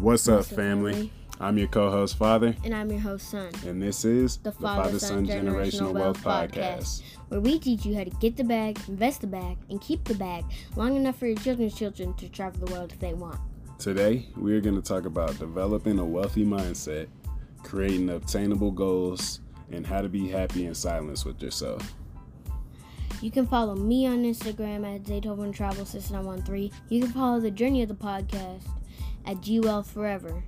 What's up, family? I'm your co-host, Father, And I'm your host, Son. and this is The Father Son Generational Wealth Podcast, where we teach you how to get the bag, invest the bag, and keep the bag long enough for your children's children to travel the world if they want. Today, we are going to talk about developing a wealthy mindset, creating obtainable goals, and how to be happy in silence with yourself. You can follow me on Instagram at Zaytoven Travel System 913. You can follow the journey of the podcast at G Wealth Forever.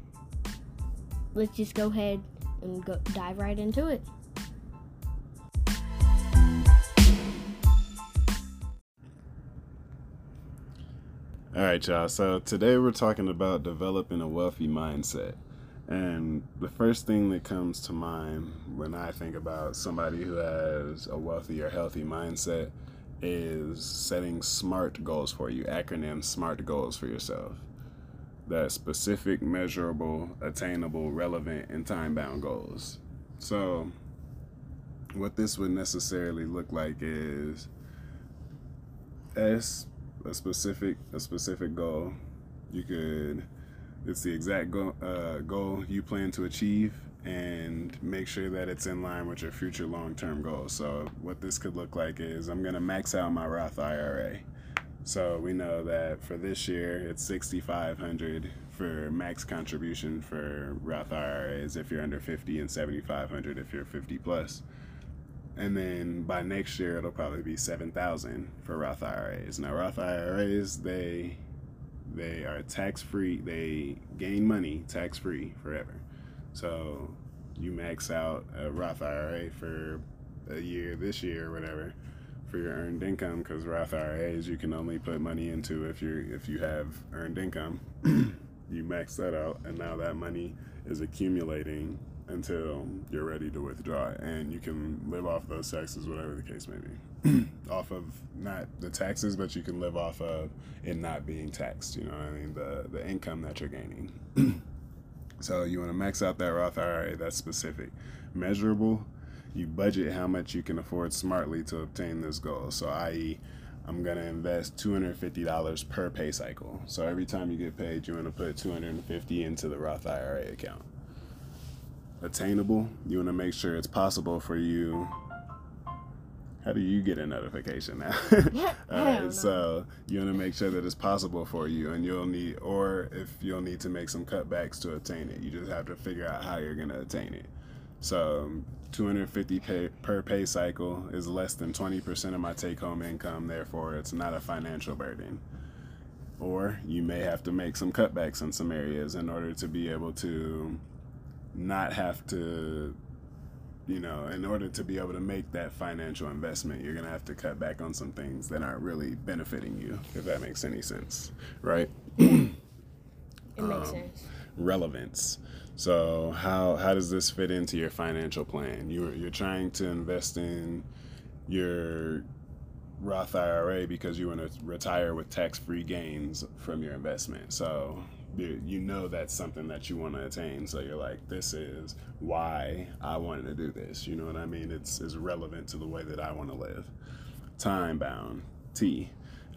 Let's just go ahead and go dive right into it. All right, y'all. So today we're talking about developing a wealthy mindset. And the first thing that comes to mind when I think about somebody who has a wealthy or healthy mindset is setting SMART goals for you, acronym SMART goals for yourself. That specific, measurable, attainable, relevant, and time bound goals. So, what this would necessarily look like is S a specific a specific goal. You could it's the exact goal, uh, goal you plan to achieve and make sure that it's in line with your future long-term goals. So what this could look like is I'm going to max out my Roth IRA. So we know that for this year it's 6500 for max contribution for Roth IRAs if you're under 50 and 7500 if you're 50 plus. and then by next year it'll probably be 7000 for Roth IRAs. Now Roth IRAs they they are tax free. They gain money tax free forever. So you max out a Roth IRA for a year this year or whatever for your earned income because Roth IRAs you can only put money into if you if you have earned income. you max that out and now that money is accumulating until you're ready to withdraw it and you can live off those taxes whatever the case may be. Off of not the taxes but you can live off of it not being taxed you know what i mean? The the income that you're gaining. So you want to max out that roth ira that's specific. Measurable you budget how much you can afford smartly to obtain this goal so i.e I'm gonna invest $250 per pay cycle. So every time you get paid, you want to put 250 into the Roth IRA account attainable. You want to make sure it's possible for you. How do you get a notification now? All right, so you want to make sure that it's possible for you, and you'll need, or if you'll need to make some cutbacks to attain it, you just have to figure out how you're gonna attain it. So, 250 pay, per pay cycle is less than 20% of my take-home income. Therefore, it's not a financial burden. Or you may have to make some cutbacks in some areas in order to be able to not have to you know in order to be able to make that financial investment you're going to have to cut back on some things that aren't really benefiting you if that makes any sense right it makes um, sense relevance so how how does this fit into your financial plan? You're you're trying to invest in your Roth IRA because you want to retire with tax-free gains from your investment. So you know that's something that you want to attain. So you're like this is why i wanted to do this. You know what i mean? It's, it's relevant to the way that i want to live. Time bound. T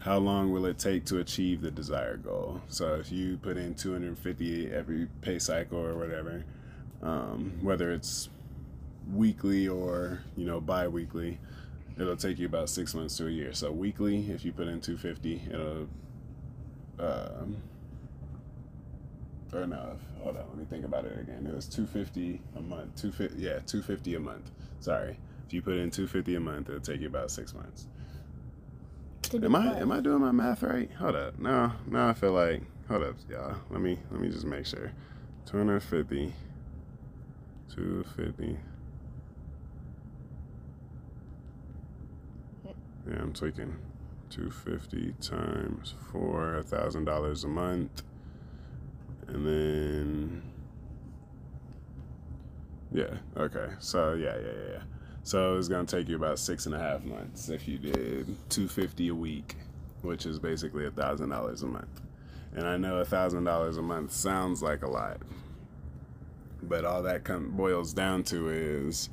how long will it take to achieve the desired goal so if you put in 250 every pay cycle or whatever um, whether it's weekly or you know bi-weekly it'll take you about six months to a year so weekly if you put in 250 it'll um, or no, hold on, let me think about it again. It was two fifty a month. Two fifty, yeah, two fifty a month. Sorry, if you put in two fifty a month, it'll take you about six months. Am I am I doing my math right? Hold up, no, no, I feel like hold up, y'all. Let me let me just make sure. 250, 250. Yeah, I'm tweaking. 250 times four, a thousand dollars a month and then yeah okay so yeah yeah yeah so it's gonna take you about six and a half months if you did 250 a week which is basically a thousand dollars a month and i know a thousand dollars a month sounds like a lot but all that come, boils down to is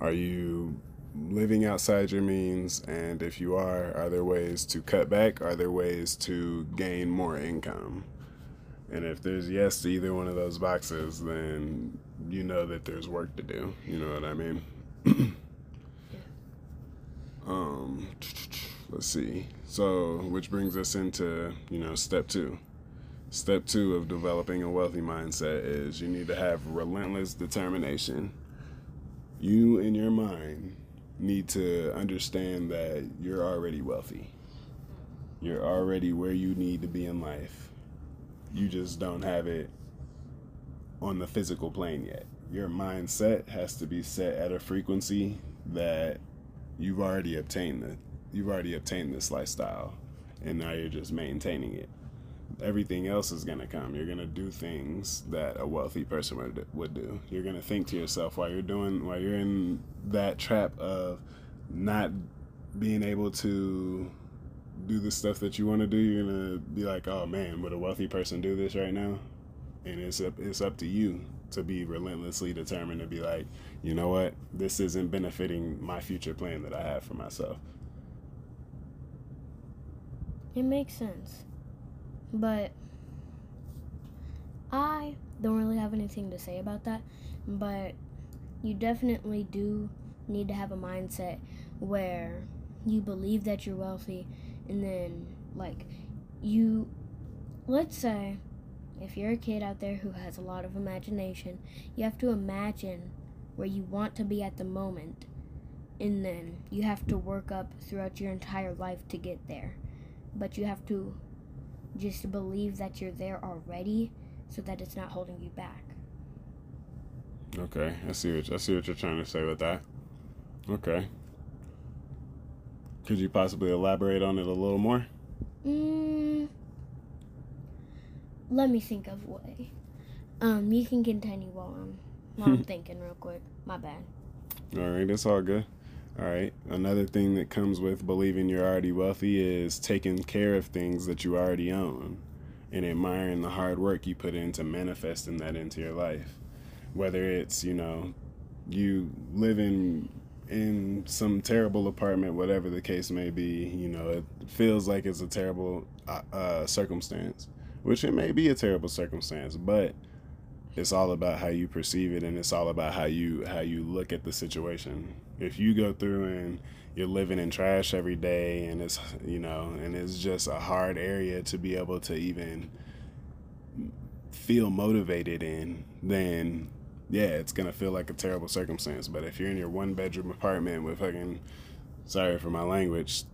are you living outside your means and if you are are there ways to cut back are there ways to gain more income And if there's yes to either one of those boxes, then you know that there's work to do. You know what I mean? um, let's see. So, which brings us into, you know, step two. Step two of developing a wealthy mindset is you need to have relentless determination. You, in your mind, need to understand that you're already wealthy. You're already where you need to be in life. You just don't have it on the physical plane yet. Your mindset has to be set at a frequency that you've already obtained the you've already obtained this lifestyle and now you're just maintaining it. Everything else is gonna come. You're gonna do things that a wealthy person would, would do. You're gonna think to yourself while you're doing while you're in that trap of not being able to do the stuff that you want to do. You're gonna be like, oh man, would a wealthy person do this right now? And it's up it's up to you to be relentlessly determined to be like, you know what, this isn't benefiting my future plan that I have for myself. It makes sense. But I don't really have anything to say about that. But you definitely do need to have a mindset where you believe that you're wealthy and then, like, you, let's say, if you're a kid out there who has a lot of imagination, you have to imagine where you want to be at the moment. And then you have to work up throughout your entire life to get there but you have to just believe that you're there already so that it's not holding you back. Okay, I see what I see what you're trying to say with that. Okay. Could you possibly elaborate on it a little more? Mm, let me think of a way. Um, you can continue while I'm while I'm thinking real quick. My bad. All right, that's all good. All right. Another thing that comes with believing you're already wealthy is taking care of things that you already own and admiring the hard work you put into manifesting that into your life. Whether it's, you know, you living in some terrible apartment, whatever the case may be, you know, it feels like it's a terrible uh, uh circumstance, which it may be a terrible circumstance, but it's all about how you perceive it and it's all about how you how you look at the situation. If you go through and you're living in trash every day and it's you know and it's just a hard area to be able to even feel motivated in then yeah it's gonna feel like a terrible circumstance. But if you're in your one bedroom apartment with fucking sorry for my language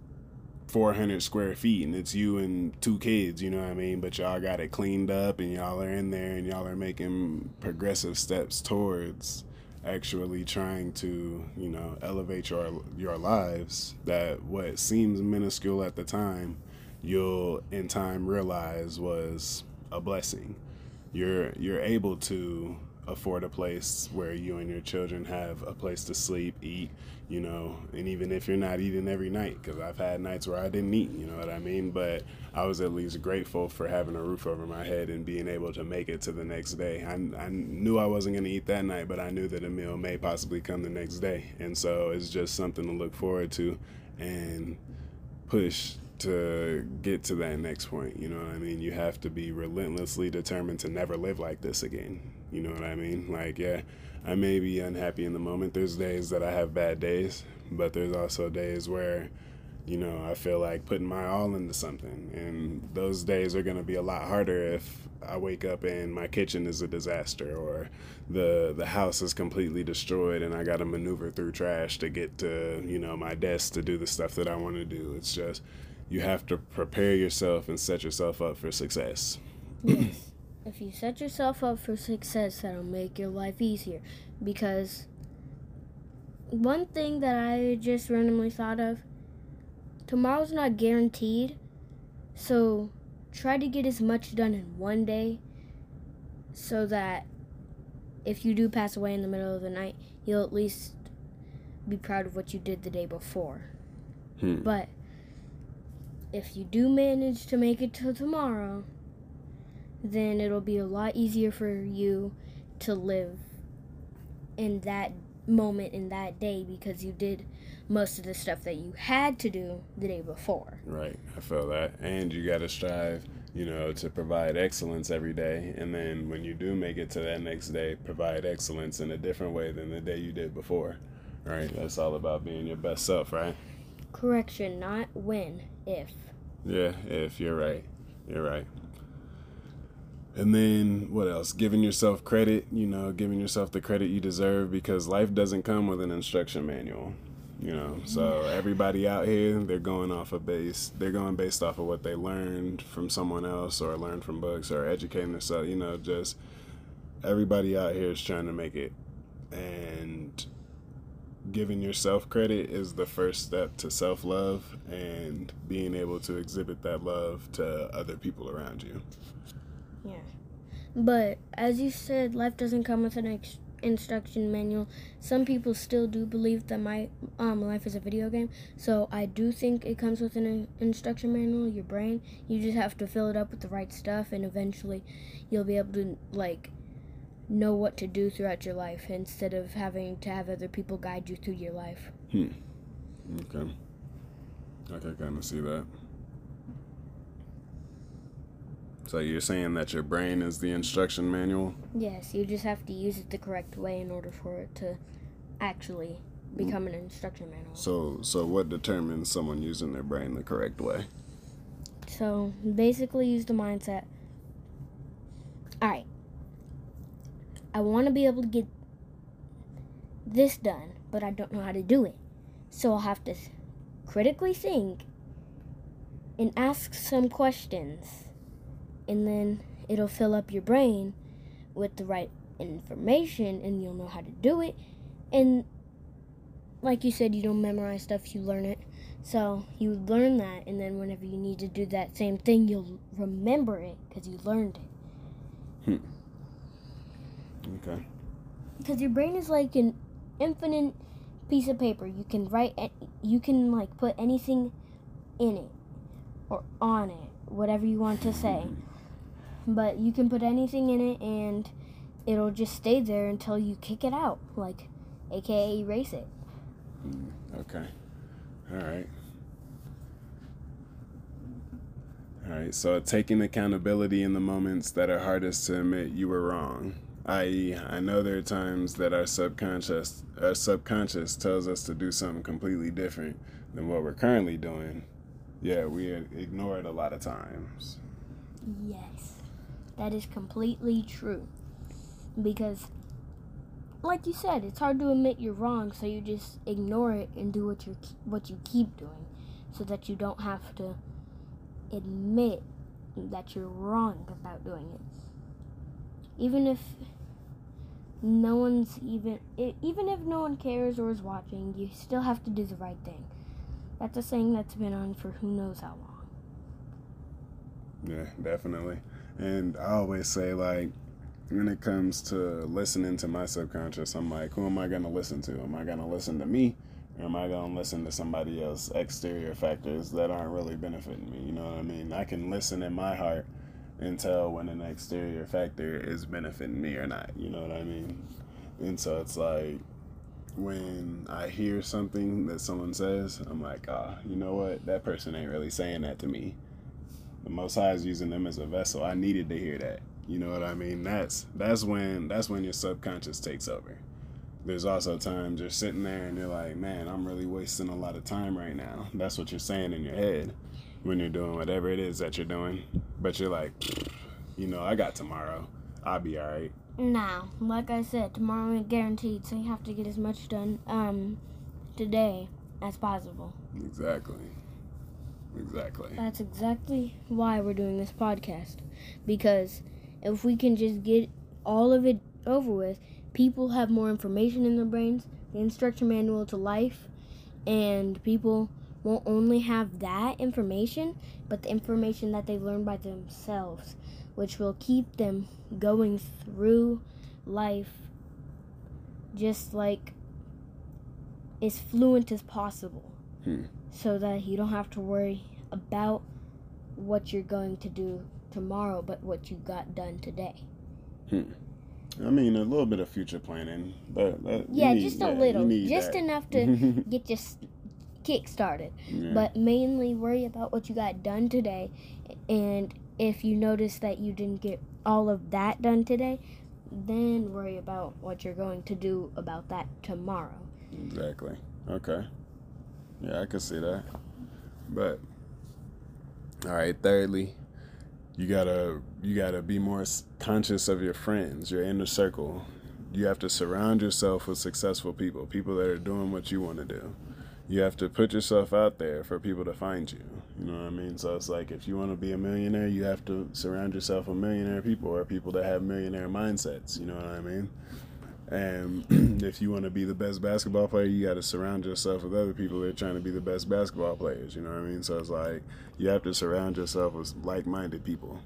400 square feet and it's you and two kids, you know what I mean? But y'all got it cleaned up and y'all are in there and y'all are making progressive steps towards actually trying to, you know, elevate your your lives that what seems minuscule at the time, you'll in time realize was a blessing. You're you're able to afford a place where you and your children have a place to sleep, eat, you know, and even if you're not eating every night, because I've had nights where I didn't eat, you know what I mean? But I was at least grateful for having a roof over my head and being able to make it to the next day. I, I knew I wasn't going to eat that night, but I knew that a meal may possibly come the next day. And so it's just something to look forward to and push to get to that next point. You know what I mean? You have to be relentlessly determined to never live like this again. You know what I mean? Like, yeah, I may be unhappy in the moment. There's days that I have bad days, but there's also days where, you know, I feel like putting my all into something. And those days are going to be a lot harder if I wake up and my kitchen is a disaster or the the house is completely destroyed and I got to maneuver through trash to get to, you know, my desk to do the stuff that I want to do. It's just you have to prepare yourself and set yourself up for success. Yes. If you set yourself up for success, that'll make your life easier. Because one thing that I just randomly thought of tomorrow's not guaranteed. So try to get as much done in one day so that if you do pass away in the middle of the night, you'll at least be proud of what you did the day before. Hmm. But if you do manage to make it till tomorrow, then it'll be a lot easier for you to live in that moment in that day because you did most of the stuff that you had to do the day before. Right, I feel that. And you got to strive, you know, to provide excellence every day. And then when you do make it to that next day, provide excellence in a different way than the day you did before. Right? That's all about being your best self, right? Correction, not when, if. Yeah, if you're right. You're right. And then what else? Giving yourself credit, you know, giving yourself the credit you deserve because life doesn't come with an instruction manual. You know, so mm. everybody out here, they're going off of base. They're going based off of what they learned from someone else or learned from books or educating themselves. You know, just everybody out here is trying to make it. And giving yourself credit is the first step to self love and being able to exhibit that love to other people around you. Yeah. But as you said, life doesn't come with an ex- instruction manual. Some people still do believe that my um, life is a video game. So I do think it comes with an in- instruction manual. Your brain, you just have to fill it up with the right stuff, and eventually, you'll be able to like know what to do throughout your life instead of having to have other people guide you through your life. Hmm. Okay. I can kind of see that. So you're saying that your brain is the instruction manual? Yes, you just have to use it the correct way in order for it to actually become an instruction manual. So so what determines someone using their brain the correct way? So basically, use the mindset. All right, I want to be able to get this done, but I don't know how to do it. So I'll have to critically think and ask some questions, and then it'll fill up your brain with the right information, and you'll know how to do it. And like you said, you don't memorize stuff; you learn it. So you learn that, and then whenever you need to do that same thing, you'll remember it because you learned it. hmm. Okay. Because your brain is like an infinite piece of paper. You can write, you can like put anything in it or on it, whatever you want to say. But you can put anything in it, and it'll just stay there until you kick it out, like, aka erase it. Mm, okay. All right. All right. So taking accountability in the moments that are hardest to admit you were wrong. I.e., I know there are times that our subconscious our subconscious tells us to do something completely different than what we're currently doing. Yeah, we ignore it a lot of times. Yes, that is completely true. Because, like you said, it's hard to admit you're wrong, so you just ignore it and do what you what you keep doing, so that you don't have to admit that you're wrong about doing it. Even if no one's even even if no one cares or is watching, you still have to do the right thing. That's a saying that's been on for who knows how long. Yeah, definitely. And I always say, like, when it comes to listening to my subconscious, I'm like, who am I going to listen to? Am I going to listen to me? Or am I going to listen to somebody else, exterior factors that aren't really benefiting me? You know what I mean? I can listen in my heart and tell when an exterior factor is benefiting me or not. You know what I mean? And so it's like, when I hear something that someone says, I'm like, ah, you know what? That person ain't really saying that to me the most high is using them as a vessel. I needed to hear that. You know what i mean? That's that's when that's when your subconscious takes over. There's also times you're sitting there and you're like man i'm really wasting a lot of time right now. That's what you're saying in your head when you're doing whatever it is that you're doing. But you're like you know i got tomorrow. I'll be all right. Now, like I said, tomorrow ain't guaranteed, so you have to get as much done um today as possible. exactly exactly That's exactly why we're doing this podcast. Because if we can just get all of it over with, people have more information in their brains, the instruction manual to life, and people won't only have that information, but the information that they've learned by themselves, which will keep them going through life just like as fluent as possible Hmm. So that you don't have to worry about what you're going to do tomorrow, but what you got done today. Hmm. i mean a little bit of future planning but uh, Yeah, just yeah, a you little, just that. enough to get you kick started. Yeah. But mainly worry about what you got done today. And if you notice that you didn't get all of that done today, then worry about what you're going to do about that tomorrow. Exactly. Okay. Yeah, I can see that. But all right, thirdly, you gotta you gotta be more conscious of your friends, your inner circle. You have to surround yourself with successful people, people that are doing what you want to do. You have to put yourself out there for people to find you. You know what I mean? So it's like if you want to be a millionaire, you have to surround yourself with millionaire people or people that have millionaire mindsets. You know what I mean? And if you want to be the best basketball player, you got to surround yourself with other people that are trying to be the best basketball players. You know what I mean? So it's like you have to surround yourself with like-minded people.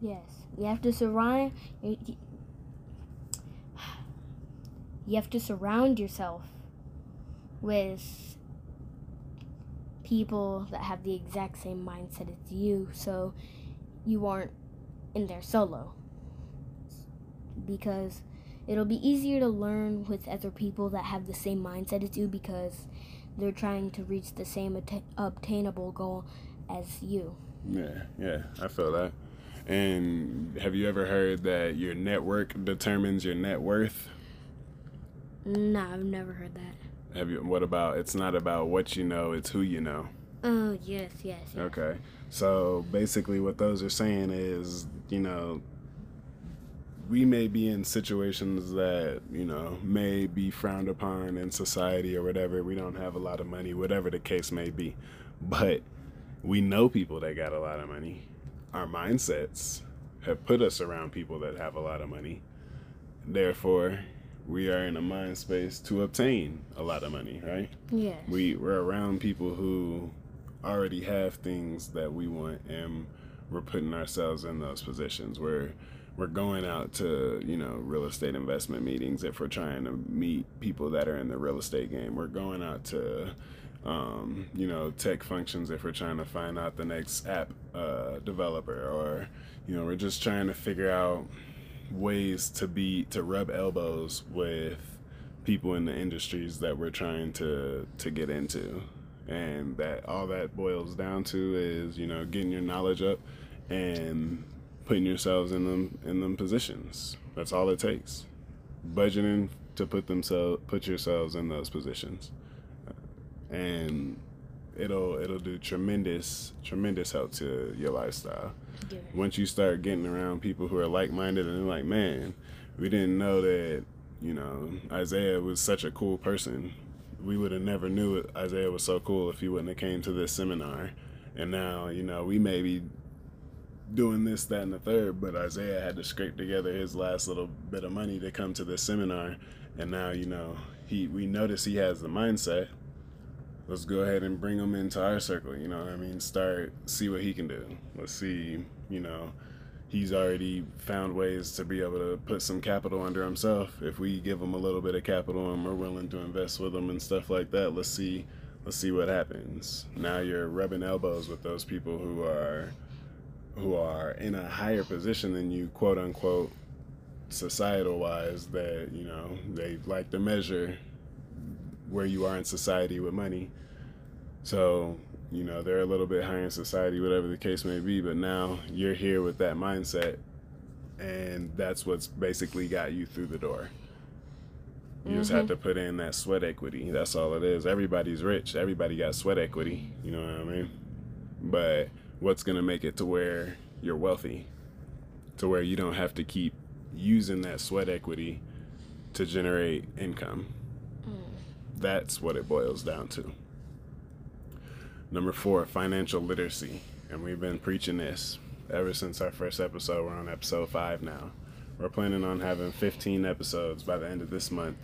Yes, you have to surround. You have to surround yourself with people that have the exact same mindset as you, so you aren't in there solo. Because it'll be easier to learn with other people that have the same mindset as you because they're trying to reach the same atta- obtainable goal as you. Yeah, yeah, I feel that. And have you ever heard that your network determines your net worth? No, I've never heard that. Have you? What about? It's not about what you know; it's who you know. Oh, yes, yes, yes. Okay. So basically, what those are saying is, you know, we may be in situations that, you know, may be frowned upon in society or whatever. We don't have a lot of money, whatever the case may be. But we know people that got a lot of money. Our mindsets have put us around people that have a lot of money. Therefore, we are in a mind space to obtain a lot of money, right? yeah we we're around people who already have things that we want and we're putting ourselves in those positions where we're going out to you know real estate investment meetings if we're trying to meet people that are in the real estate game. We're going out to um, you know tech functions if we're trying to find out the next app uh, developer or you know we're just trying to figure out ways to be to rub elbows with people in the industries that we're trying to to get into. And that all that boils down to is you know getting your knowledge up and putting yourselves in them in them positions. That's all it takes. Budgeting to put themselves put yourselves in those positions. And it'll it'll do tremendous tremendous help to your lifestyle. Yeah. once you start getting around people who are like-minded and they're like man we didn't know that you know isaiah was such a cool person. We would have never knew it, isaiah was so cool if he wouldn't have came to this seminar. And now you know we may be doing this that and the third but isaiah had to scrape together his last little bit of money to come to this seminar and now you know he we notice he has the mindset let's go ahead and bring him into our circle. You know what I mean? Start see what he can do. Let's see. You know, he's already found ways to be able to put some capital under himself. If we give him a little bit of capital and we're willing to invest with him and stuff like that, let's see. Let's see what happens. Now you're rubbing elbows with those people who are who are in a higher position than you, quote unquote, societal wise. That you know they like to measure where you are in society with money. So, you know, they're a little bit higher in society, whatever the case may be, but now you're here with that mindset, and that's what's basically got you through the door. You just have mm-hmm. to put in that sweat equity. That's all it is. Everybody's rich. Everybody got sweat equity. You know what I mean? But what's going to make it to where you're wealthy? To where you don't have to keep using that sweat equity to generate income. Mm. That's what it boils down to. Number four, financial literacy. And we've been preaching this ever since our first episode. We're on episode five now. We're planning on having 15 episodes by the end of this month.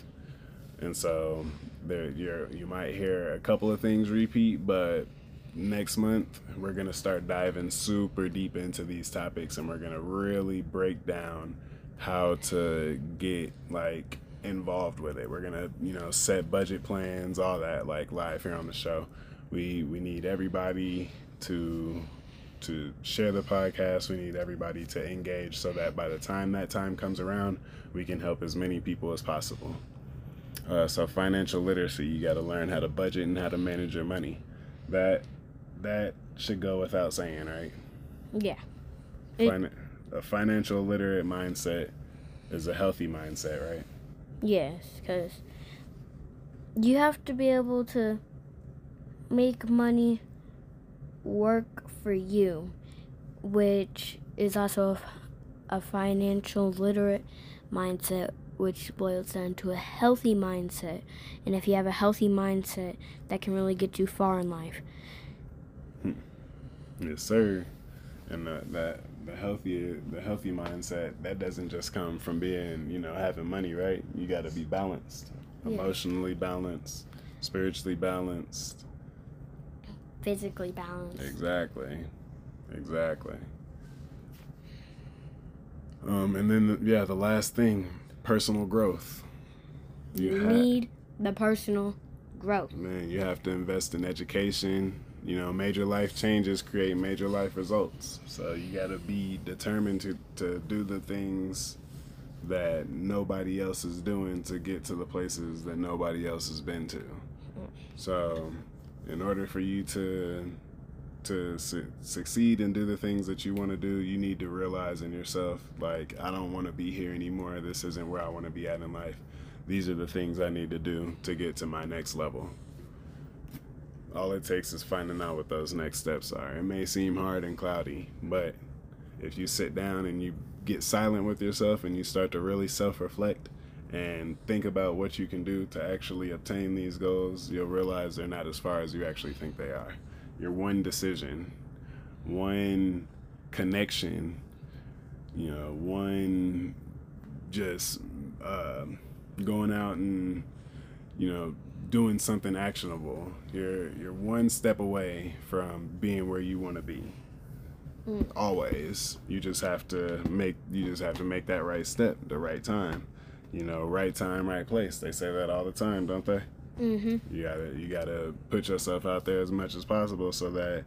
And so there you're you might hear a couple of things repeat, but next month we're gonna start diving super deep into these topics and we're gonna really break down how to get like involved with it. We're gonna, you know, set budget plans, all that, like live here on the show. We we need everybody to to share the podcast. We need everybody to engage so that by the time that time comes around, we can help as many people as possible. Uh, so financial literacy, you got to learn how to budget and how to manage your money. That that should go without saying, right? Yeah. It- a financial literate mindset is a healthy mindset, right? Yes, because you have to be able to make money work for you, which is also a financial literate mindset, which boils down to a healthy mindset. And if you have a healthy mindset, that can really get you far in life. Yes, sir. And the, that the healthy the healthy mindset that doesn't just come from being you know having money, right? You got to be balanced, Yeah. emotionally balanced, spiritually balanced. Physically balanced. Exactly, exactly. Um, and then the, yeah, the last thing, personal growth. You ha- need the personal growth. Man, you have to invest in education. You know, major life changes create major life results. So you got to be determined to, to do the things that nobody else is doing to get to the places that nobody else has been to. So, in order for you to to su- succeed and do the things that you want to do, you need to realize in yourself, like, I don't want to be here anymore. This isn't where I want to be at in life. These are the things I need to do to get to my next level. All it takes is finding out what those next steps are. It may seem hard and cloudy, but if you sit down and you get silent with yourself and you start to really self reflect and think about what you can do to actually obtain these goals, you'll realize they're not as far as you actually think they are. Your one decision, one connection, you know, one just uh, going out and you know doing something actionable. You're you're one step away from being where you want to be. Mm. Always, you just have to make you just have to make that right step, the right time. You know, right time, right place. They say that all the time, don't they? Mm-hmm. You gotta you gotta put yourself out there as much as possible so that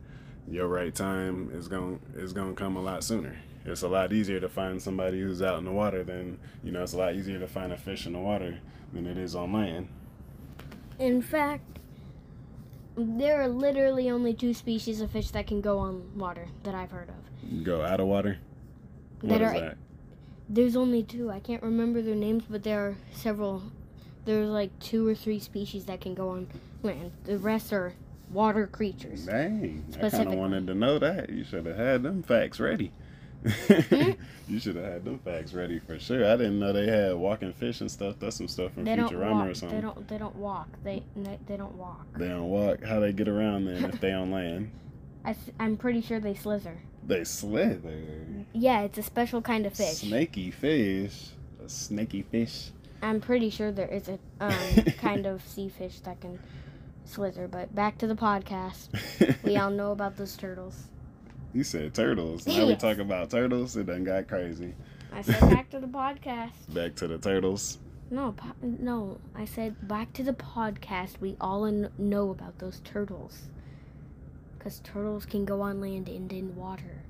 your right time is going is going to come a lot sooner. It's a lot easier to find somebody who's out in the water than you know. It's a lot easier to find a fish in the water than it is on land. In fact, there are literally only two species of fish that can go on water that I've heard of. Go out of water. That What are- that? There's only two. I can't remember their names, but there are several. There's like two or three species that can go on land. The rest are water creatures. Dang, I kind of wanted to know that. You should have had them facts ready. You should have had them facts ready for sure. I didn't know they had walking fish and stuff. That's some stuff from They Futurama or something. They don't. They don't walk. They. They, they don't walk. They don't walk. How they get around then if they on land? I, I'm pretty sure they slither. They slither. Yeah, it's a special kind of fish. Snaky fish. A snaky fish. I'm pretty sure there is a um, kind of sea fish that can slither. But back to the podcast. We all know about those turtles. You said turtles. Now we talk about turtles. It done got crazy. I said back to the podcast. Back to the turtles. No, po- no. I said back to the podcast. We all kn- know about those turtles. Because turtles can go on land and in water.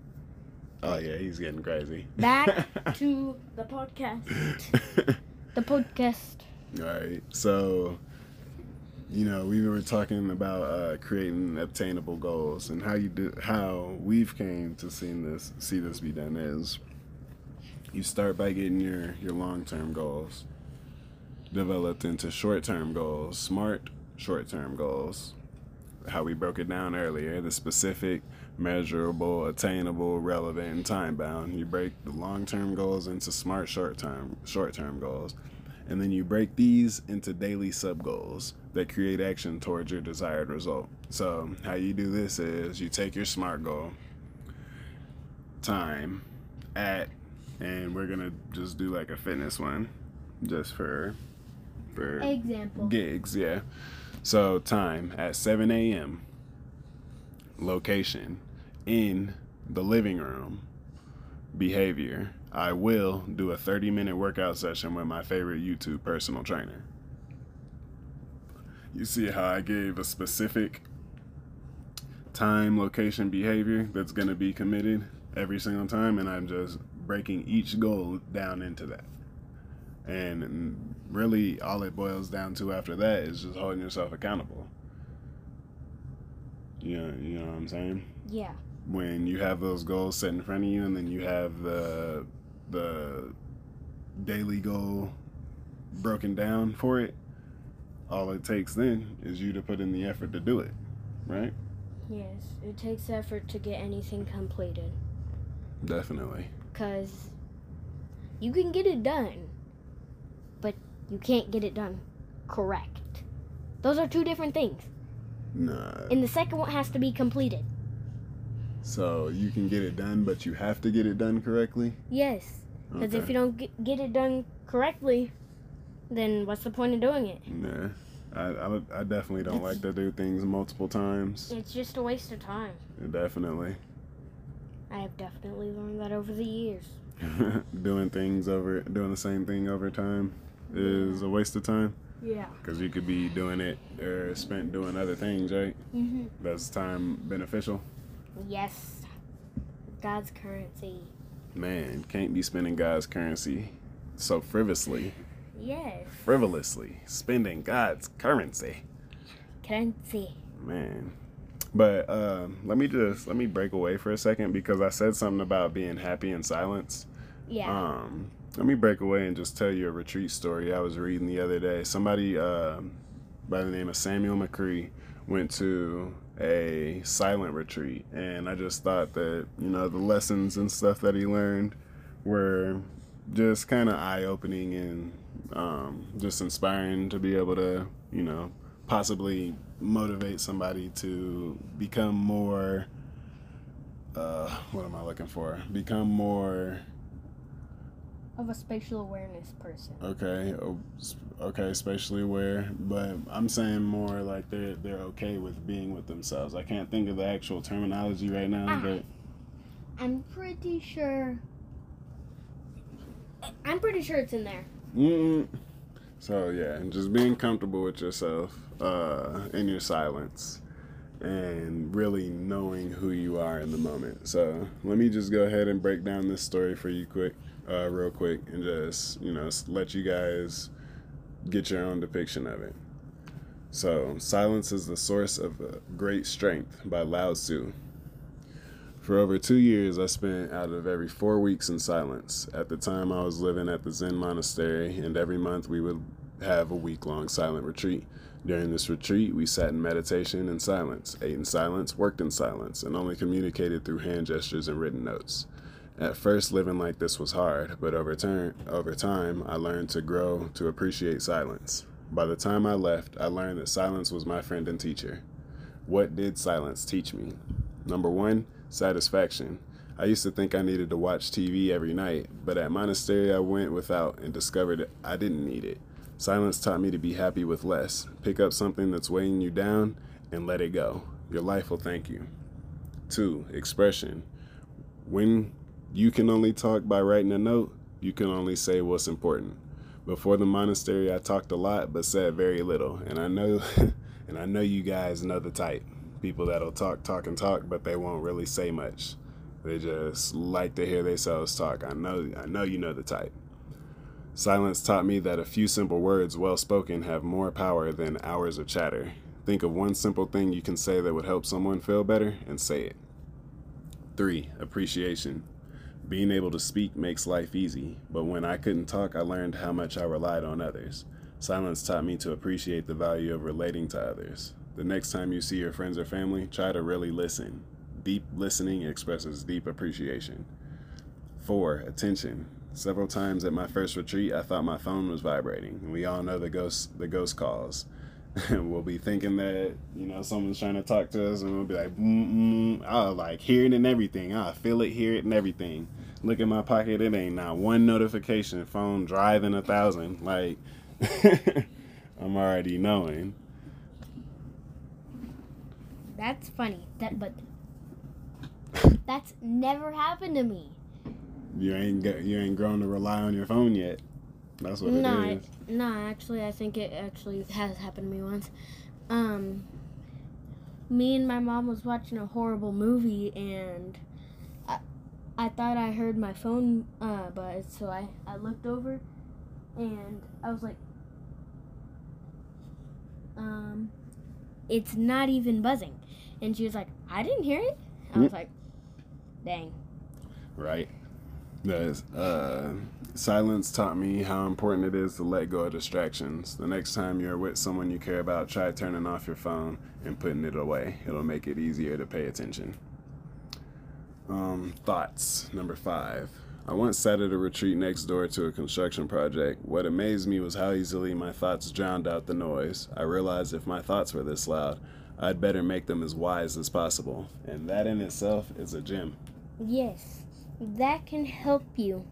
Oh yeah, he's getting crazy. Back to the podcast. The podcast. All right. So, you know, we were talking about uh, creating obtainable goals and how you do how we've came to see this see this be done is you start by getting your your long term goals developed into short term goals, smart short term goals. How we broke it down earlier, the specific, measurable, attainable, relevant, and time bound. You break the long term goals into smart short term short term goals. And then you break these into daily sub goals that create action towards your desired result. So, how you do this is you take your SMART goal, time, at, and we're gonna just do like a fitness one, just for for Example. gigs, yeah. So time at 7 a.m. Location in the living room. Behavior. I will do a 30 minute workout session with my favorite YouTube personal trainer. You see how I gave a specific time, location, behavior that's going to be committed every single time, and I'm just breaking each goal down into that. And really all it boils down to after that is just holding yourself accountable. You know, you know what I'm saying? Yeah. When you have those goals set in front of you, and then you have the the daily goal broken down for it, all it takes then is you to put in the effort to do it, right? Yes. It takes effort to get anything completed. Definitely. Because you can get it done, but you can't get it done correct. Those are two different things. Nah. And the second one has to be completed. So you can get it done, but you have to get it done correctly. Yes. Because if you don't get, get it done correctly, then what's the point of doing it? Nah. I, I, I definitely don't like to do things multiple times. It's just a waste of time. Definitely. I have definitely learned that over the years. doing things over, doing the same thing over time is a waste of time Yeah. because you could be doing it or spent doing other things, right? Mm-hmm. That's time beneficial. Yes. God's currency. Man, can't be spending God's currency so frivolously, Yes. frivolously spending God's currency. Currency. Man. But um, let me just let me break away for a second because I said something about being happy in silence. Yeah. Um, let me break away and just tell you a retreat story I was reading the other day. Somebody um by the name of Samuel McCree went to a silent retreat, and I just thought that you know the lessons and stuff that he learned were just kind of eye opening and um, just inspiring to be able to you know possibly motivate somebody to become more. Uh, what am I looking for? Become more of a spatial awareness person. Okay, okay, spatially aware, but I'm saying more like they're they're okay with being with themselves. I can't think of the actual terminology right now, Ah. but I'm pretty sure. I'm pretty sure it's in there. mm, so yeah, and just being comfortable with yourself uh, in your silence, and really knowing who you are in the moment. So let me just go ahead and break down this story for you quick, uh, real quick, and just you know let you guys get your own depiction of it. So, Silence is the Source of uh, Great Strength by Lao Tzu. For over two years, I spent out of every four weeks in silence. At the time, I was living at the Zen monastery, and every month we would have a week long silent retreat. During this retreat, we sat in meditation in silence, ate in silence, worked in silence, and only communicated through hand gestures and written notes. At first, living like this was hard, but over, turn, over time, I learned to grow to appreciate silence. By the time I left, I learned that silence was my friend and teacher. What did silence teach me? Number one, satisfaction. I used to think I needed to watch TV every night, but at monastery I went without and discovered I didn't need it. Silence taught me to be happy with less. Pick up something that's weighing you down and let it go. Your life will thank you. Two, expression. When you can only talk by writing a note, you can only say what's important. Before the monastery, I talked a lot but said very little, and I know, and I know you guys know the type. People that'll talk, talk, and talk, but they won't really say much. They just like to hear themselves talk. I know, I know you know the type. Silence taught me that a few simple words, well spoken, have more power than hours of chatter. Think of one simple thing you can say that would help someone feel better, and say it. Three, appreciation. Being able to speak makes life easy, but when I couldn't talk, I learned how much I relied on others. Silence taught me to appreciate the value of relating to others. The next time you see your friends or family, try to really listen. Deep listening expresses deep appreciation. Four, attention. Several times at my first retreat, I thought my phone was vibrating. We all know the ghost the ghost calls. we'll be thinking that you know someone's trying to talk to us, and we'll be like, mm. I'll like hear it and everything. I feel it, hear it, and everything. Look in my pocket, it ain't not one notification. Phone driving a thousand. Like I'm already knowing. That's funny. That but that's never happened to me. You ain't get, you ain't grown to rely on your phone yet. That's what No, it is. no, actually, I think it actually has happened to me once. Um, me and my mom was watching a horrible movie, and I, I thought I heard my phone uh, buzz, so I, I looked over, and I was like, um, it's not even buzzing. And she was like, I didn't hear it. I was Mm. like, dang. Right. Yes. Uh, silence taught me how important it is to let go of distractions. The next time you're with someone you care about, try turning off your phone and putting it away. It'll make it easier to pay attention. Um, thoughts. Number five. I once sat at a retreat next door to a construction project. What amazed me was how easily my thoughts drowned out the noise. I realized if my thoughts were this loud, I'd better make them as wise as possible. And that in itself is a gem. Yes, that can help you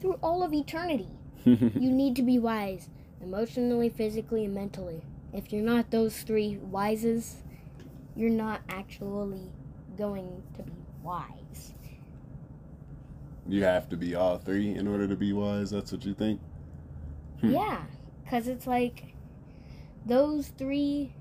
through all of eternity. you need to be wise emotionally, physically, and mentally. If you're not those three wises, you're not actually going to be wise. You have to be all three in order to be wise. That's what you think? Hmm. Yeah, because it's like those three.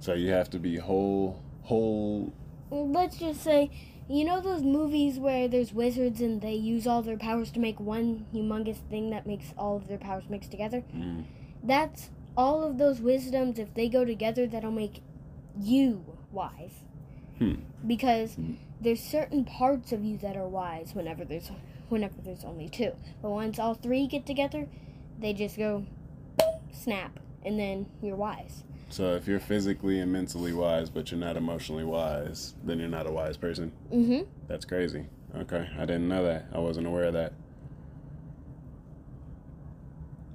So you have to be whole, whole. Let's just say, you know those movies where there's wizards and they use all their powers to make one humongous thing that makes all of their powers mixed together? Mm, That's all of those wisdoms, if they go together, that'll make you wise. Hmm. Because Hmm. there's certain parts of you that are wise whenever there's whenever there's only two. But once all three get together, they just go snap and then you're wise. So if you're physically and mentally wise, but you're not emotionally wise, then you're not a wise person. Mm-hmm. That's crazy. Okay, I didn't know that. I wasn't aware of that.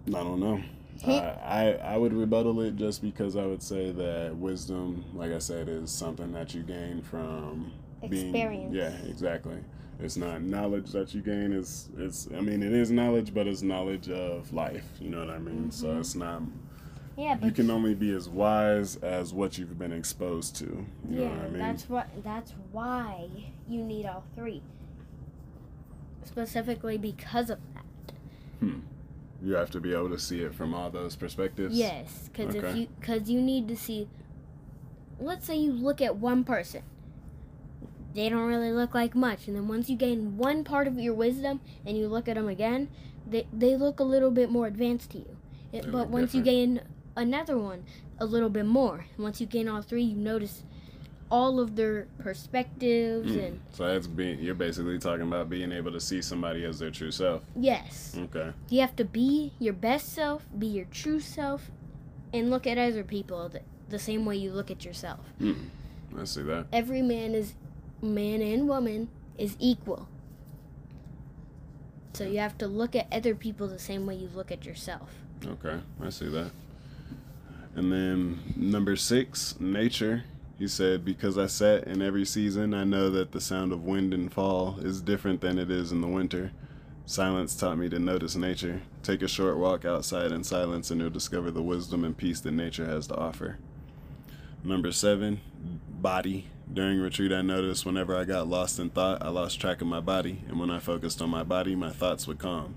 I don't know. I, I I would rebuttal it just because I would say that wisdom, like I said, is something that you gain from being. Experience. Yeah, exactly. It's not knowledge that you gain. It's it's. I mean, it is knowledge, but it's knowledge of life. You know what I mean? So Mhm. it's not. Yeah, but You can only be as wise as what you've been exposed to. You know yeah, what I mean? that's what that's why you need all three. Specifically because of that. Hmm. You have to be able to see it from all those perspectives. Yes, because if you because you need to see. Let's say you look at one person. They don't really look like much, and then once you gain one part of your wisdom and you look at them again, they they look a little bit more advanced to you. It, but look once you gain another one, a little bit more. Once you gain all three, you notice all of their perspectives Mm. and So that's being. You're basically talking about being able to see somebody as their true self. yes, Okay. you have to be your best self, be your true self, and look at other people the, the same way you look at yourself. Mm. I see that. every man is man and woman is equal. So you have to look at other people the same way you look at yourself. Okay, I see that. And then number six, nature. He said, Because I sat in every season, I know that the sound of wind and fall is different than it is in the winter. Silence taught me to notice nature. Take a short walk outside in silence, and you'll discover the wisdom and peace that nature has to offer. Number seven, body. During retreat, I noticed whenever I got lost in thought, I lost track of my body, and when I focused on my body, my thoughts would calm.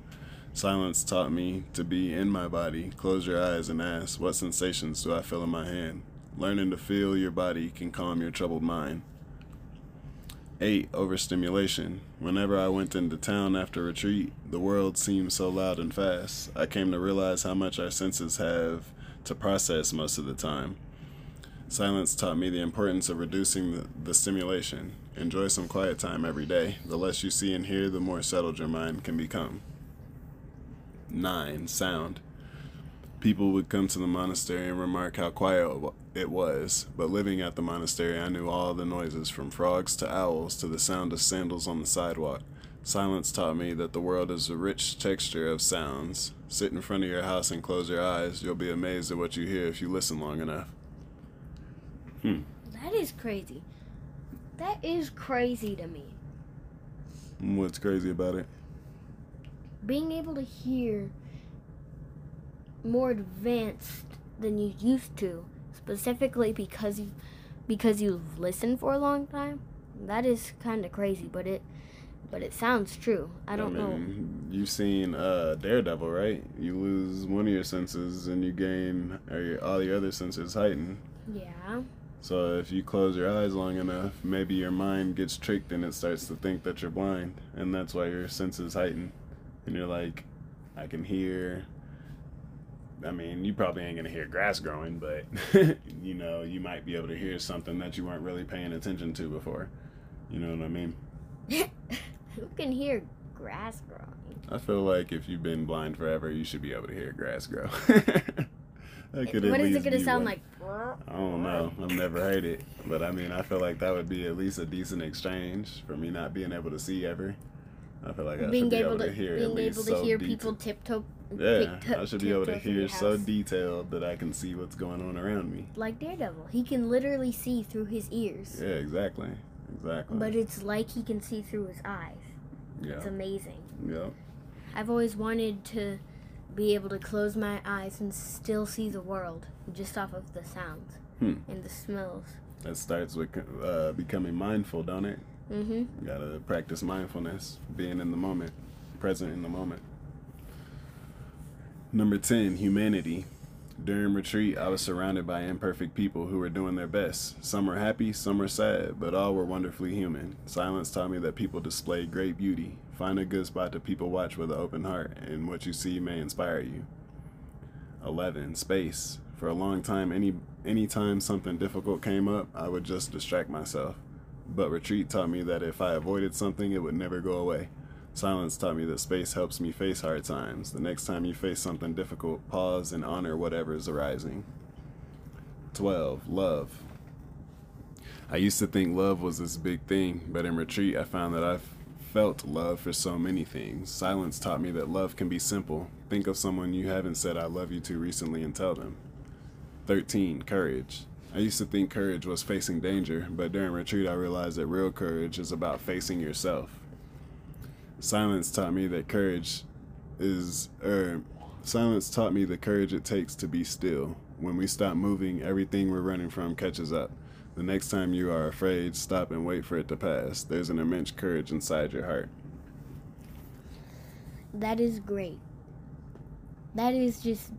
Silence taught me to be in my body. Close your eyes and ask, What sensations do I feel in my hand? Learning to feel your body can calm your troubled mind. 8. Overstimulation. Whenever I went into town after retreat, the world seemed so loud and fast. I came to realize how much our senses have to process most of the time. Silence taught me the importance of reducing the, the stimulation. Enjoy some quiet time every day. The less you see and hear, the more settled your mind can become. 9. Sound. People would come to the monastery and remark how quiet it was, but living at the monastery, I knew all the noises from frogs to owls to the sound of sandals on the sidewalk. Silence taught me that the world is a rich texture of sounds. Sit in front of your house and close your eyes. You'll be amazed at what you hear if you listen long enough. Hmm. That is crazy. That is crazy to me. What's crazy about it? Being able to hear more advanced than you used to, specifically because you because you've listened for a long time. That is kind of crazy, but it but it sounds true. I don't know. mean, You've seen uh, Daredevil, right? You lose one of your senses and you gain or your, all your other senses heightened. Yeah. So if you close your eyes long enough, maybe your mind gets tricked and it starts to think that you're blind, and that's why your senses heighten, and you're like, I can hear I mean, you probably ain't gonna hear grass growing, but you know, you might be able to hear something that you weren't really paying attention to before. You know what I mean? Who can hear grass growing? I feel like if you've been blind forever, you should be able to hear grass grow. that could at What is it gonna sound one- like? I don't know. I've never heard it, but I mean, I feel like that would be at least a decent exchange for me not being able to see ever. I feel like I being should be able to, hear at being able to so hear deta- people tiptoe. Yeah, I should be able to hear so detailed that I can see what's going on around me. like Daredevil. He can literally see through his ears, Yeah, exactly, exactly. but it's like he can see through his eyes. yeah, It's amazing. yeah. I've always wanted to be able to close my eyes and still see the world just off of the sounds Hmm. and the smells. That starts with uh, becoming mindful, don't it? Mm-hmm. Gotta practice mindfulness, being in the moment, present in the moment. Number 10, humanity. During retreat, I was surrounded by imperfect people who were doing their best. Some were happy, some were sad, but all were wonderfully human. Silence taught me that people display great beauty. Find a good spot to people watch with an open heart, and what you see may inspire you. 11. Space. For a long time, any anytime something difficult came up, I would just distract myself. But retreat taught me that if I avoided something, it would never go away. Silence taught me that space helps me face hard times. The next time you face something difficult, pause and honor whatever is arising. 12. Love. I used to think love was this big thing, but in retreat, I found that I've felt love for so many things. Silence taught me that love can be simple. Think of someone you haven't said I love you to recently and tell them. 13. Courage. I used to think courage was facing danger, but during retreat, I realized that real courage is about facing yourself. Silence taught me that courage is, er, silence taught me the courage it takes to be still. When we stop moving, everything we're running from catches up. The next time you are afraid, stop and wait for it to pass. There's an immense courage inside your heart. That is great. That is just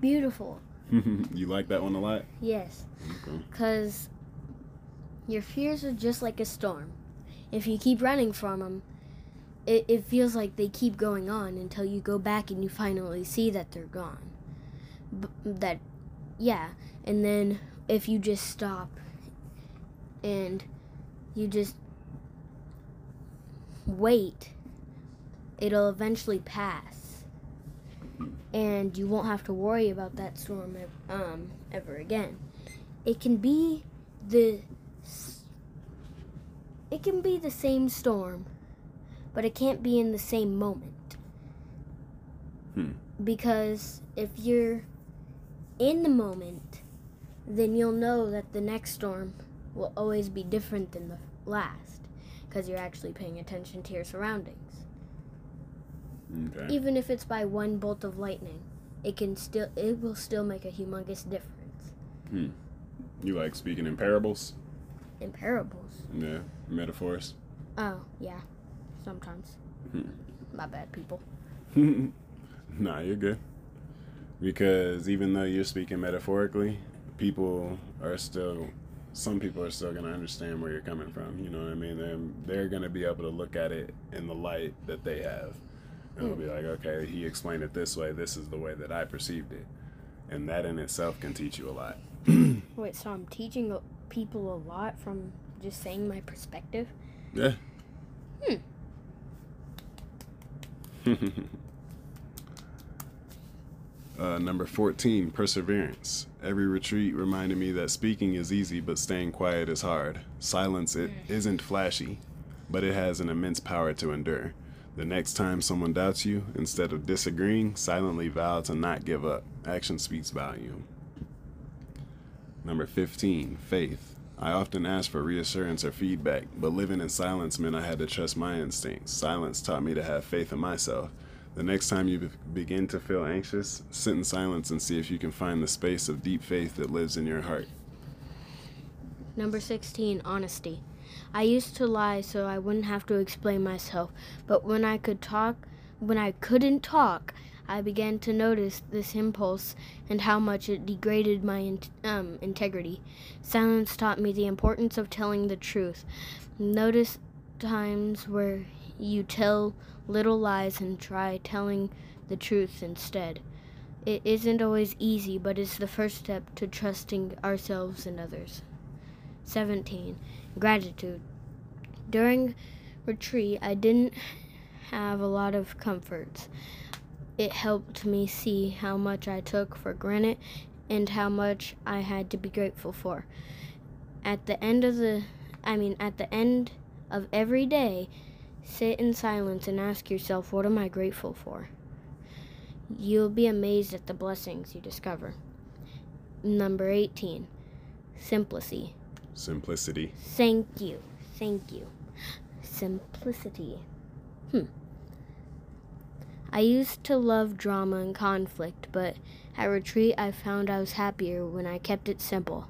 beautiful. you like that one a lot? Yes, Okay. because your fears are just like a storm. If you keep running from them, it, it feels like they keep going on until you go back and you finally see that they're gone. B- that, yeah, and then if you just stop and you just wait, it'll eventually pass. And you won't have to worry about that storm um, ever again. It can be the it can be the same storm, but it can't be in the same moment. Hmm. Because if you're in the moment, then you'll know that the next storm will always be different than the last because you're actually paying attention to your surroundings. Okay. Even if it's by one bolt of lightning, it can still it will still make a humongous difference. Hmm. You like speaking in parables? In parables. Yeah. Metaphors? Oh, yeah. Sometimes. Hmm. My bad, people. nah, you're good. Because even though you're speaking metaphorically, people are still, some people are still going to understand where you're coming from. You know what I mean? They're, they're going to be able to look at it in the light that they have. And they'll be like, okay, he explained it this way. This is the way that I perceived it. And that in itself can teach you a lot. Wait, so I'm teaching people a lot from just saying my perspective? Yeah. Hmm. uh, number 14, perseverance. Every retreat reminded me that speaking is easy, but staying quiet is hard. Silence it isn't flashy, but it has an immense power to endure. The next time someone doubts you, instead of disagreeing, silently vow to not give up. Action speaks volume. Number 15, faith. I often asked for reassurance or feedback, but living in silence meant I had to trust my instincts. Silence taught me to have faith in myself. The next time you be- begin to feel anxious, sit in silence and see if you can find the space of deep faith that lives in your heart. Number 16, honesty. I used to lie so I wouldn't have to explain myself, but when I could talk, when I couldn't talk, I began to notice this impulse and how much it degraded my in- um, integrity. Silence taught me the importance of telling the truth. Notice times where you tell little lies and try telling the truth instead. It isn't always easy, but it's the first step to trusting ourselves and others. 17. Gratitude. During retreat, I didn't have a lot of comforts. It helped me see how much I took for granted and how much I had to be grateful for. At the end of the I mean at the end of every day, sit in silence and ask yourself what am I grateful for? You'll be amazed at the blessings you discover. Number 18. Simplicity. Simplicity. Thank you. Thank you. Simplicity. Hmm. I used to love drama and conflict, but at retreat I found I was happier when I kept it simple.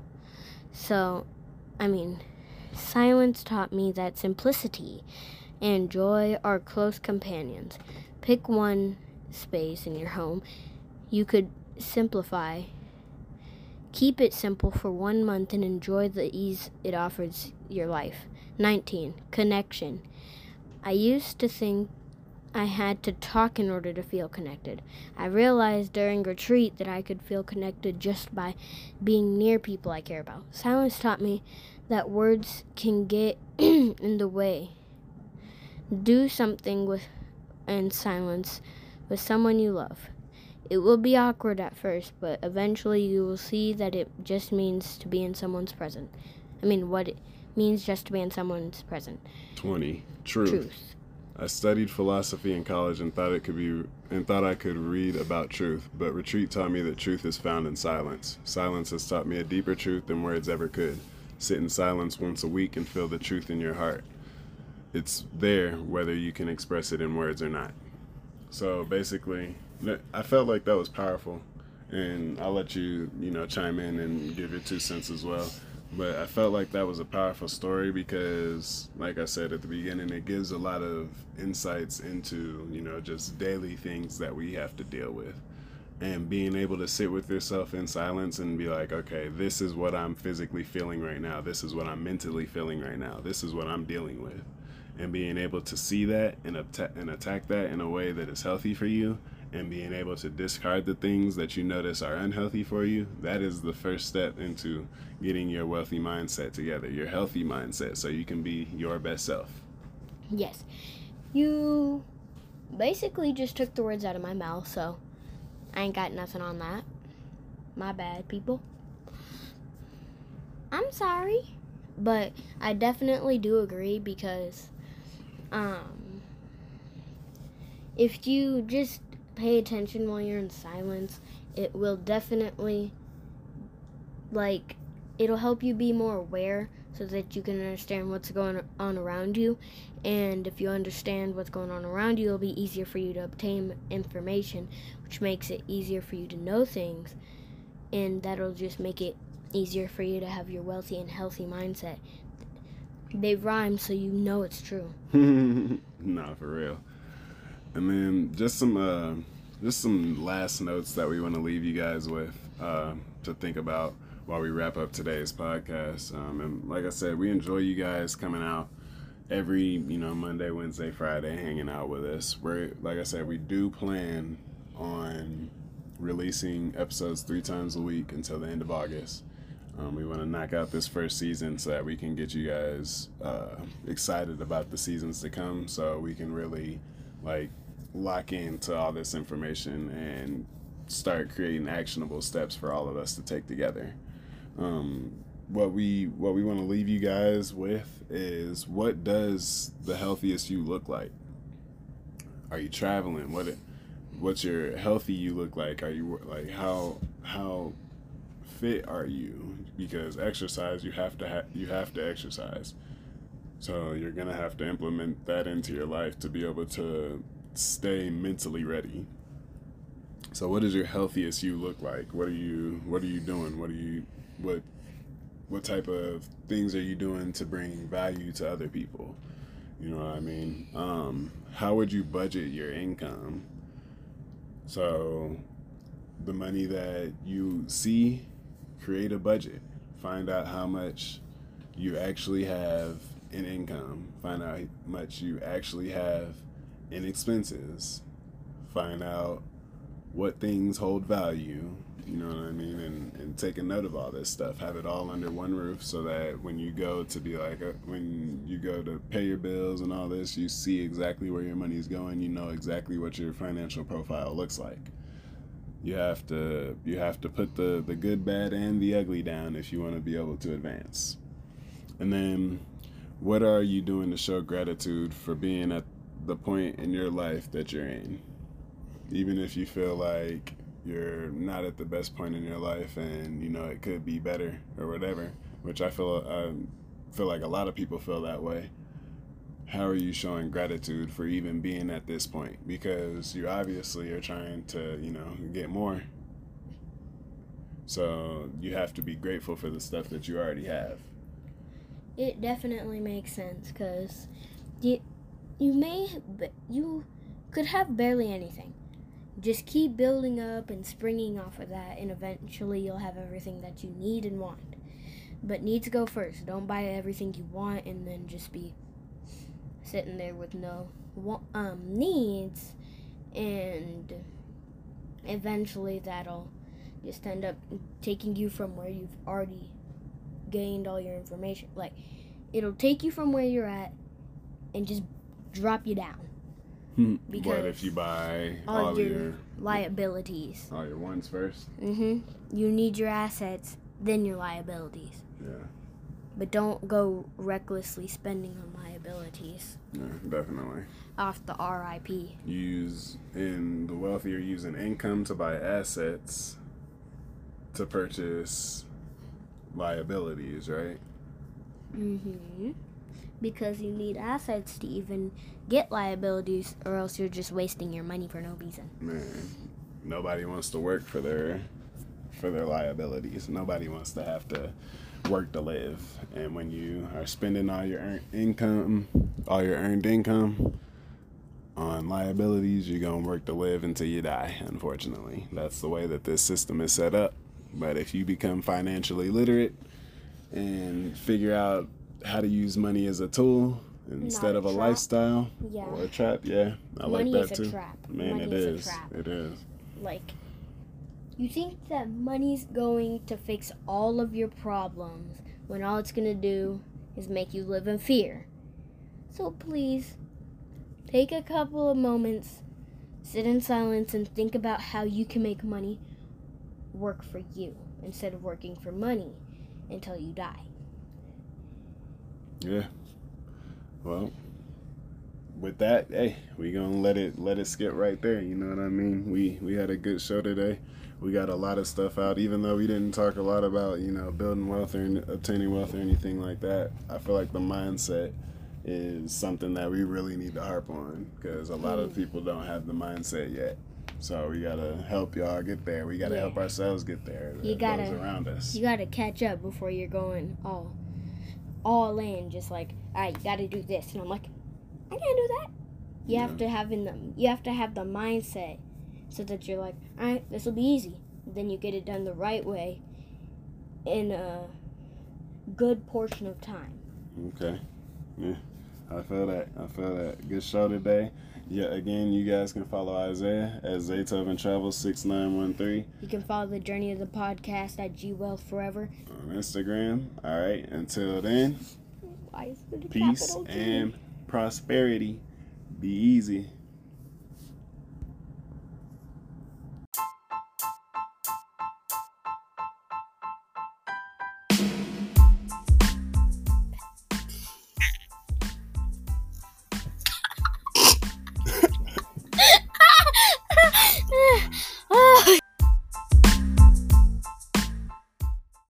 So, I mean, silence taught me that simplicity and joy are close companions. Pick one space in your home you could simplify. Keep it simple for one month and enjoy the ease it offers your life. 19. Connection. I used to think I had to talk in order to feel connected. I realized during retreat that I could feel connected just by being near people I care about. Silence taught me that words can get in the way. Do something with in silence with someone you love. It will be awkward at first, but eventually you will see that it just means to be in someone's present. I mean, what it means just to be in someone's present. 20. Truth. Truth. I studied philosophy in college and thought it could be and thought I could read about truth, but retreat taught me that truth is found in silence. Silence has taught me a deeper truth than words ever could. Sit in silence once a week and feel the truth in your heart. It's there whether you can express it in words or not. So basically, I felt like that was powerful, and I'll let you, you know, chime in and give your two cents as well. But I felt like that was a powerful story because, like I said at the beginning, it gives a lot of insights into, you know, just daily things that we have to deal with. And being able to sit with yourself in silence and be like, okay, this is what I'm physically feeling right now. This is what I'm mentally feeling right now. This is what I'm dealing with. And being able to see that and, and attack that in a way that is healthy for you and being able to discard the things that you notice are unhealthy for you, that is the first step into getting your wealthy mindset together, your healthy mindset, so you can be your best self. Yes. You basically just took the words out of my mouth, so I ain't got nothing on that. My bad, people. I'm sorry, but I definitely do agree because um if you just pay attention while you're in silence, it will definitely like it'll help you be more aware so that you can understand what's going on around you. And if you understand what's going on around you, it'll be easier for you to obtain information, which makes it easier for you to know things. And that'll just make it easier for you to have your wealthy and healthy mindset. They rhyme so you know it's true. nah, for real. And then just some uh, just some last notes that we want to leave you guys with uh, to think about while we wrap up today's podcast. Um, and like I said, we enjoy you guys coming out every you know Monday, Wednesday, Friday, hanging out with us. We're like I said, we do plan on releasing episodes three times a week until the end of August. Um, we want to knock out this first season so that we can get you guys uh, excited about the seasons to come, so we can really like lock into all this information and start creating actionable steps for all of us to take together. Um, what we what we want to leave you guys with is what does the healthiest you look like? Are you traveling? What what's your healthy you look like? Are you like how how fit are you? Because exercise you have to ha- you have to exercise. So you're gonna have to implement that into your life to be able to stay mentally ready. So what does your healthiest you look like? What are you what are you doing? What are you what what type of things are you doing to bring value to other people? You know what I mean? Um, how would you budget your income? So the money that you see, create a budget. Find out how much you actually have in income. Find out how much you actually have in expenses. Find out what things hold value. You know what I mean? And, and take a note of all this stuff. Have it all under one roof so that when you go to be like, uh, when you go to pay your bills and all this, you see exactly where your money's going. You know exactly what your financial profile looks like. You have to you have to put the, the good, bad, and the ugly down if you want to be able to advance. And then, what are you doing to show gratitude for being at the point in your life that you're in? Even if you feel like you're not at the best point in your life and you know it could be better or whatever, which I feel I feel like a lot of people feel that way. How are you showing gratitude for even being at this point? Because you obviously are trying to, you know, get more. So you have to be grateful for the stuff that you already have. It definitely makes sense because you, you may you could have barely anything. Just keep building up and springing off of that, and eventually you'll have everything that you need and want. But needs go first. Don't buy everything you want and then just be sitting there with no um, needs, and eventually that'll just end up taking you from where you've already gained all your information. Like, it'll take you from where you're at and just drop you down. Because but if you buy all, all your, your, liabilities, all your ones first. Mhm. You need your assets, then your liabilities. Yeah. But don't go recklessly spending on liabilities. Yeah, definitely. Off the RIP. Use in the wealthy are using income to buy assets to purchase liabilities, right? Mm-hmm. Because you need assets to even get liabilities, or else you're just wasting your money for no reason. Man, nobody wants to work for their for their liabilities. Nobody wants to have to work to live. And when you are spending all your earned income, all your earned income on liabilities, you're going to work to live until you die, unfortunately. That's the way that this system is set up. But if you become financially literate and figure out how to use money as a tool instead of a trap. lifestyle yeah. or a trap. Yeah, I money like that too. Trap. Man, money it is. is. It is. Like, you think that money's going to fix all of your problems when all it's gonna do is make you live in fear. So please, take a couple of moments, sit in silence, and think about how you can make money work for you instead of working for money until you die. Yeah. Well, with that, hey, we gonna let it let it skip right there. You know what I mean? We we had a good show today. We got a lot of stuff out, even though we didn't talk a lot about you know building wealth or obtaining wealth or anything like that. I feel like the mindset is something that we really need to harp on because a lot of mm. people don't have the mindset yet. So we gotta help y'all get there. We gotta yeah. help ourselves get there. You gotta around us. You gotta catch up before you're going all all in, just like, all right, you got to do this, and I'm like, I can't do that. You yeah. have to have in the you have to have the mindset so that you're like, all right, this will be easy. Then you get it done the right way in a good portion of time. Okay. Yeah. I feel that. I feel that. Good show today. Yeah, again, you guys can follow Isaiah at Zaytoven Travel 6913. You can follow the journey of the podcast at G Wealth Forever on Instagram. All right, until then, peace and prosperity. Be easy.